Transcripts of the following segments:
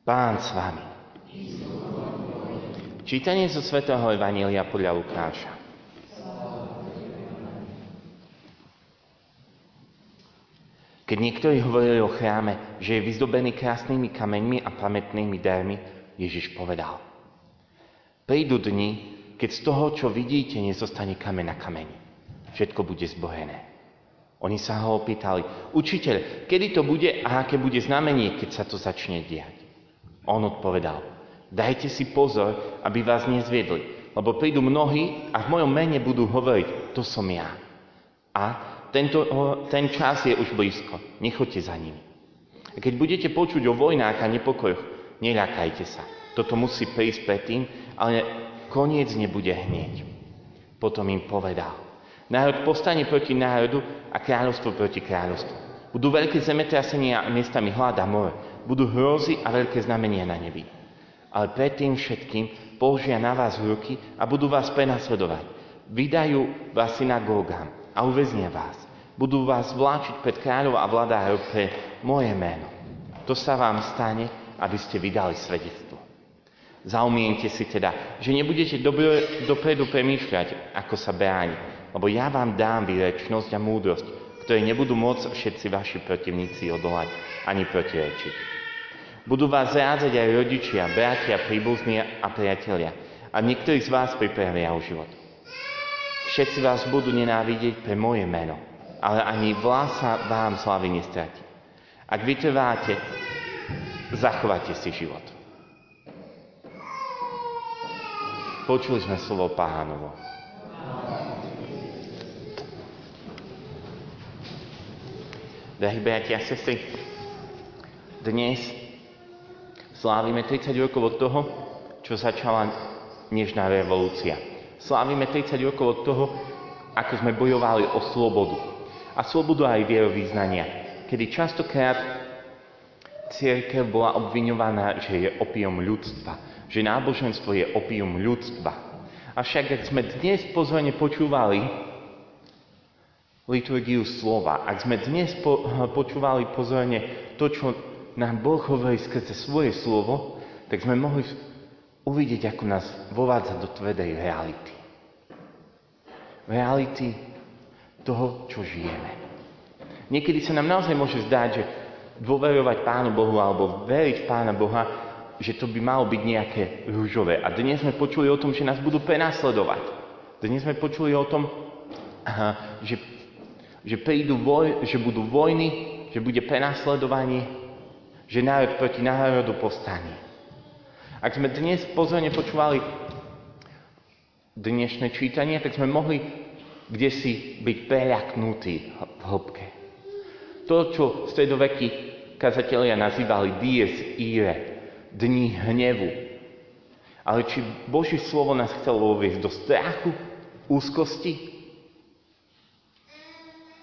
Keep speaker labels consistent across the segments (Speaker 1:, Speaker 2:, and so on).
Speaker 1: Pán s vami. Čítanie zo svätého Evanília podľa Lukáša. Keď niektorí hovorili o chráme, že je vyzdobený krásnymi kameňmi a pamätnými darmi, Ježiš povedal. Prídu dni, keď z toho, čo vidíte, nezostane kameň na kameni. Všetko bude zbohené. Oni sa ho opýtali, učiteľ, kedy to bude a aké bude znamenie, keď sa to začne diať? On odpovedal, dajte si pozor, aby vás nezviedli, lebo prídu mnohí a v mojom mene budú hovoriť, to som ja. A tento, ten čas je už blízko. Nechoďte za nimi. A keď budete počuť o vojnách a nepokojoch, neľakajte sa. Toto musí prísť predtým, ale koniec nebude hneď. Potom im povedal. Národ postane proti národu a kráľovstvo proti kráľovstvu. Budú veľké zemetrasenia a miestami hlad a more. Budú hrozy a veľké znamenia na nebi. Ale predtým všetkým položia na vás ruky a budú vás prenasledovať. Vydajú vás synagógam a uväznia vás. Budú vás vláčiť pred kráľov a vládárov pre moje meno. To sa vám stane, aby ste vydali svedectvo. Zaumiente si teda, že nebudete dobre, dopredu premýšľať, ako sa bráni, lebo ja vám dám výrečnosť a múdrosť, ktoré nebudú môcť všetci vaši protivníci odolať ani protirečiť. Budú vás zrádzať aj rodičia, bratia, príbuzní a priatelia a niektorí z vás pripravia o život. Všetci vás budú nenávidieť pre moje meno, ale ani vlása vám slavy nestratí. Ak vytrváte, zachováte si život. Počuli sme slovo pánovo. Drahí bratia a sestry, dnes slávime 30 rokov od toho, čo začala dnešná revolúcia slávime 30 rokov od toho, ako sme bojovali o slobodu. A slobodu aj vierovýznania, kedy častokrát církev bola obviňovaná, že je opium ľudstva, že náboženstvo je opium ľudstva. Avšak, ak sme dnes pozorne počúvali liturgiu slova, ak sme dnes po, počúvali pozorne to, čo nám Boh hovorí skrze svoje slovo, tak sme mohli uvidieť, ako nás vovádza do tvrdej reality. Reality toho, čo žijeme. Niekedy sa nám naozaj môže zdať, že dôverovať Pánu Bohu alebo veriť Pána Boha, že to by malo byť nejaké rúžové. A dnes sme počuli o tom, že nás budú prenasledovať. Dnes sme počuli o tom, že, že, prídu voj, že budú vojny, že bude prenasledovanie, že národ proti národu povstane. Ak sme dnes pozorne počúvali dnešné čítanie, tak sme mohli kde si byť preľaknutí v hĺbke. To, čo stredoveky kazatelia nazývali dies ire, dní hnevu. Ale či Boží slovo nás chcelo uviezť do strachu, úzkosti?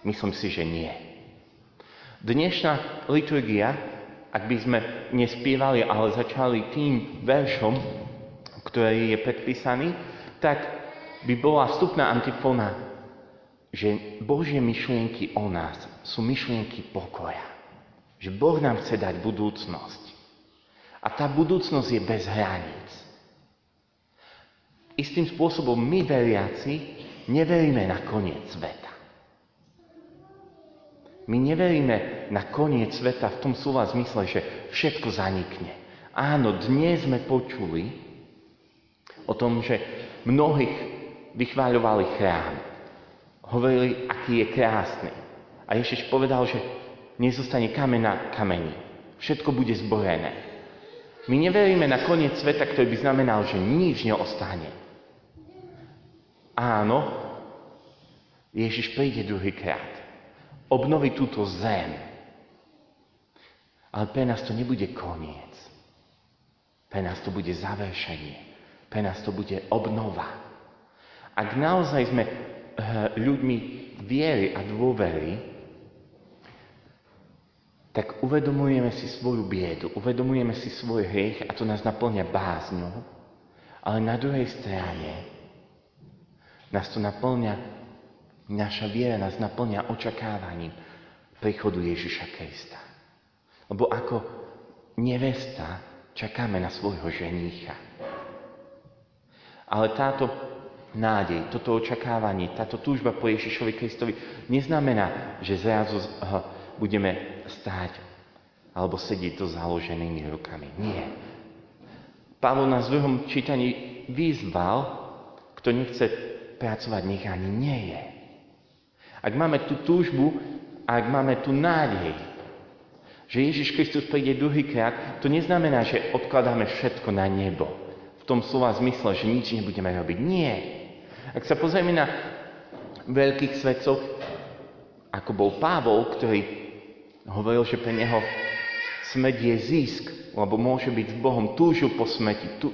Speaker 1: Myslím si, že nie. Dnešná liturgia ak by sme nespievali, ale začali tým veršom, ktorý je predpísaný, tak by bola vstupná antifona, že Božie myšlienky o nás sú myšlienky pokoja. Že Boh nám chce dať budúcnosť. A tá budúcnosť je bez hraníc. Istým spôsobom my, veriaci, neveríme na koniec sveta. My neveríme na koniec sveta v tom slova zmysle, že všetko zanikne. Áno, dnes sme počuli o tom, že mnohých vychváľovali chrám. Hovorili, aký je krásny. A Ježiš povedal, že nezostane kameň na kameni. Všetko bude zborené. My neveríme na koniec sveta, ktorý by znamenal, že nič neostane. Áno, Ježiš príde druhýkrát obnoviť túto zem. Ale pre nás to nebude koniec. Pre nás to bude završenie. Pre nás to bude obnova. Ak naozaj sme eh, ľuďmi viery a dôvery, tak uvedomujeme si svoju biedu, uvedomujeme si svoj hriech a to nás naplňa bázňou, ale na druhej strane nás to naplňa Naša viera nás naplňa očakávaním príchodu Ježiša Krista. Lebo ako nevesta čakáme na svojho ženícha. Ale táto nádej, toto očakávanie, táto túžba po Ježišovi Kristovi neznamená, že zrazu budeme stáť alebo sedieť so založenými rukami. Nie. Pavol nás druhom čítaní vyzval, kto nechce pracovať, nech ani nie je. Ak máme tú túžbu, ak máme tú nádej, že Ježiš Kristus príde druhýkrát, to neznamená, že odkladáme všetko na nebo. V tom slova zmysle, že nič nebudeme robiť. Nie. Ak sa pozrieme na veľkých svetcov, ako bol Pavol, ktorý hovoril, že pre neho smet je zisk, lebo môže byť s Bohom, túžil po smeti, tu,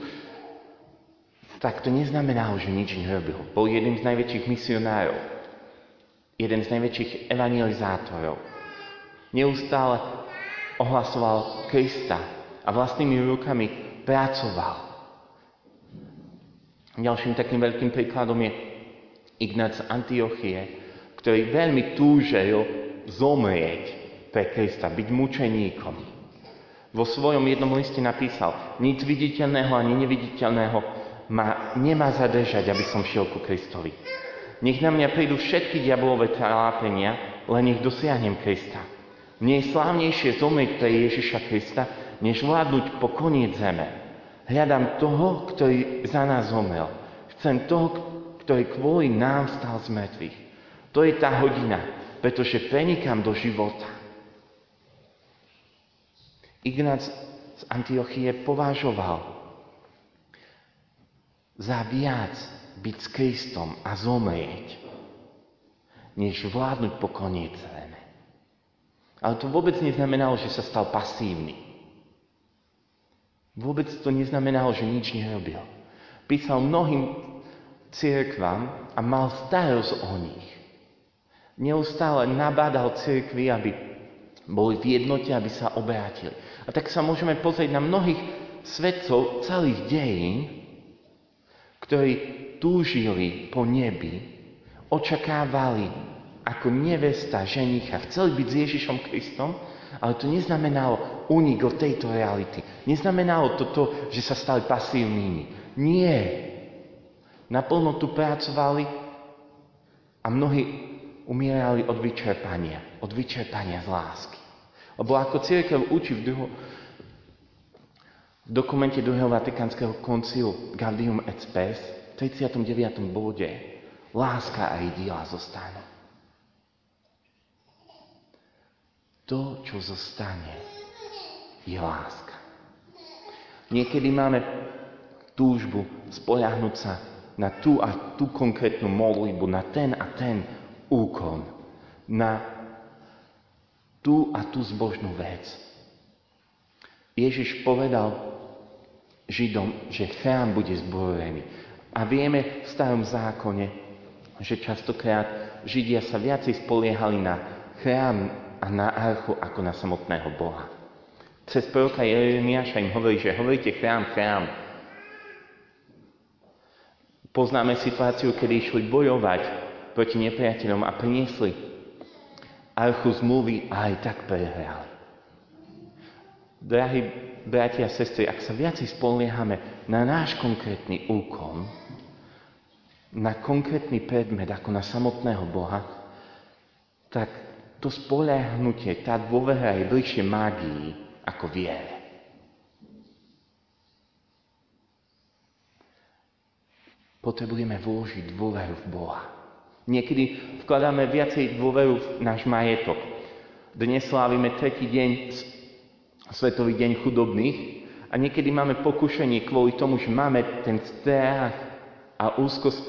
Speaker 1: tak to neznamenalo, že nič nerobil. Bol jeden z najväčších misionárov, jeden z najväčších evangelizátorov. Neustále ohlasoval Krista a vlastnými rukami pracoval. Ďalším takým veľkým príkladom je Ignác Antiochie, ktorý veľmi túžil zomrieť pre Krista, byť mučeníkom. Vo svojom jednom liste napísal, nič viditeľného ani neviditeľného ma nemá zadržať, aby som šiel ku Kristovi. Nech na mňa prídu všetky diabolové trápenia, len nech dosiahnem Krista. Mne je slávnejšie zomrieť pre Ježiša Krista, než vládnuť po koniec zeme. Hľadám toho, ktorý za nás zomrel. Chcem toho, ktorý kvôli nám stal z mŕtvych. To je tá hodina, pretože prenikám do života. Ignác z Antiochie považoval za viac byť s Kristom a zomrieť, než vládnuť po koniec zeme. Ale to vôbec neznamenalo, že sa stal pasívny. Vôbec to neznamenalo, že nič nerobil. Písal mnohým cirkvám a mal starosť o nich. Neustále nabádal cirkvy, aby boli v jednote, aby sa obrátili. A tak sa môžeme pozrieť na mnohých svetcov celých dejín, ktorí túžili po nebi, očakávali ako nevesta ženicha, chceli byť s Ježišom Kristom, ale to neznamenalo unik od tejto reality. Neznamenalo to to, že sa stali pasívnymi. Nie. Naplno tu pracovali a mnohí umierali od vyčerpania. Od vyčerpania z lásky. Lebo ako církev učí v druho, v dokumente druhého Vatikánskeho koncilu Gaudium et Spes v 39. bode láska a jej diela zostanú. To, čo zostane, je láska. Niekedy máme túžbu spoľahnúť sa na tú a tú konkrétnu modlitbu, na ten a ten úkon, na tú a tú zbožnú vec. Ježiš povedal Židom, že chrám bude zborený. A vieme v starom zákone, že častokrát Židia sa viacej spoliehali na chrám a na archu ako na samotného Boha. Cez proroka Jeremiáša im hovorí, že hovoríte chrám, chrám. Poznáme situáciu, kedy išli bojovať proti nepriateľom a priniesli archu zmluvy a aj tak prehrali. Drahí bratia a sestry, ak sa viacej spoliehame na náš konkrétny úkon, na konkrétny predmet ako na samotného Boha, tak to spoliehnutie, tá dôvera je bližšie mágii ako viere. Potrebujeme vložiť dôveru v Boha. Niekedy vkladáme viacej dôveru v náš majetok. Dnes slávime tretí deň Svetový deň chudobných a niekedy máme pokušenie kvôli tomu, že máme ten strach a úzkosť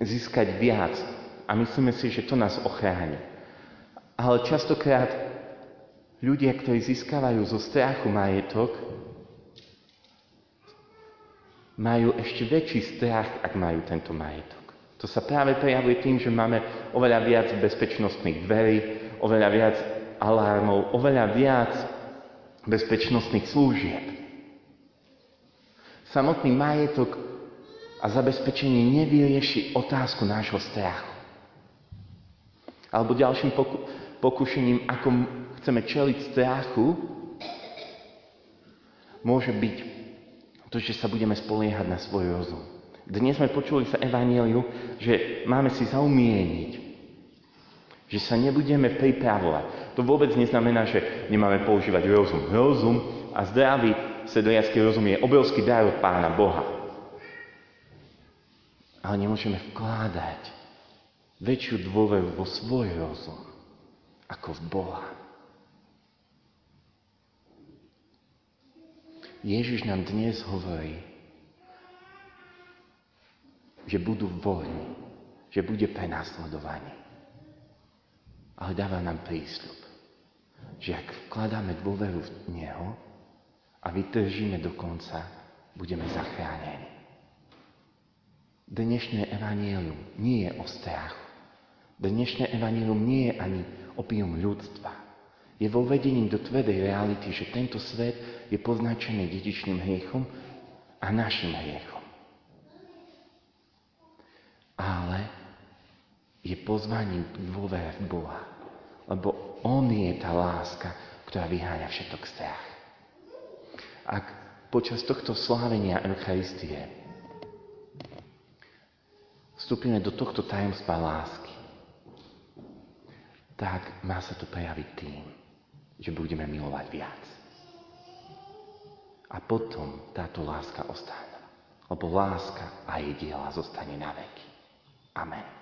Speaker 1: získať viac a myslíme si, že to nás ochráni. Ale častokrát ľudia, ktorí získavajú zo strachu majetok, majú ešte väčší strach, ak majú tento majetok. To sa práve prejavuje tým, že máme oveľa viac bezpečnostných dverí, oveľa viac alarmov, oveľa viac bezpečnostných služieb. Samotný majetok a zabezpečenie nevyrieši otázku nášho strachu. Alebo ďalším poku- pokušením, ako chceme čeliť strachu, môže byť to, že sa budeme spoliehať na svoj rozum. Dnes sme počuli sa Evangeliu, že máme si zaumieniť, že sa nebudeme pripravovať. To vôbec neznamená, že nemáme používať rozum. Rozum a zdravý sedliacký rozum je obrovský dar od Pána Boha. Ale nemôžeme vkládať väčšiu dôveru vo svoj rozum ako v Boha. Ježiš nám dnes hovorí, že budú vojny, že bude prenasledovanie. Ale dáva nám prísľub, že ak vkladáme dôveru v Neho a vytržíme do konca, budeme zachránení. Dnešné evanílium nie je o strachu. Dnešné evanílium nie je ani opium ľudstva. Je vo vedením do tvrdej reality, že tento svet je poznačený dedičným hriechom a našim hriechom. Ale je pozvaním dôvere v Boha. Lebo On je tá láska, ktorá vyháňa všetok strach. Ak počas tohto slávenia Eucharistie vstúpime do tohto tajomstva lásky, tak má sa to prejaviť tým, že budeme milovať viac. A potom táto láska ostane. Lebo láska a jej diela zostane na veky. Amen.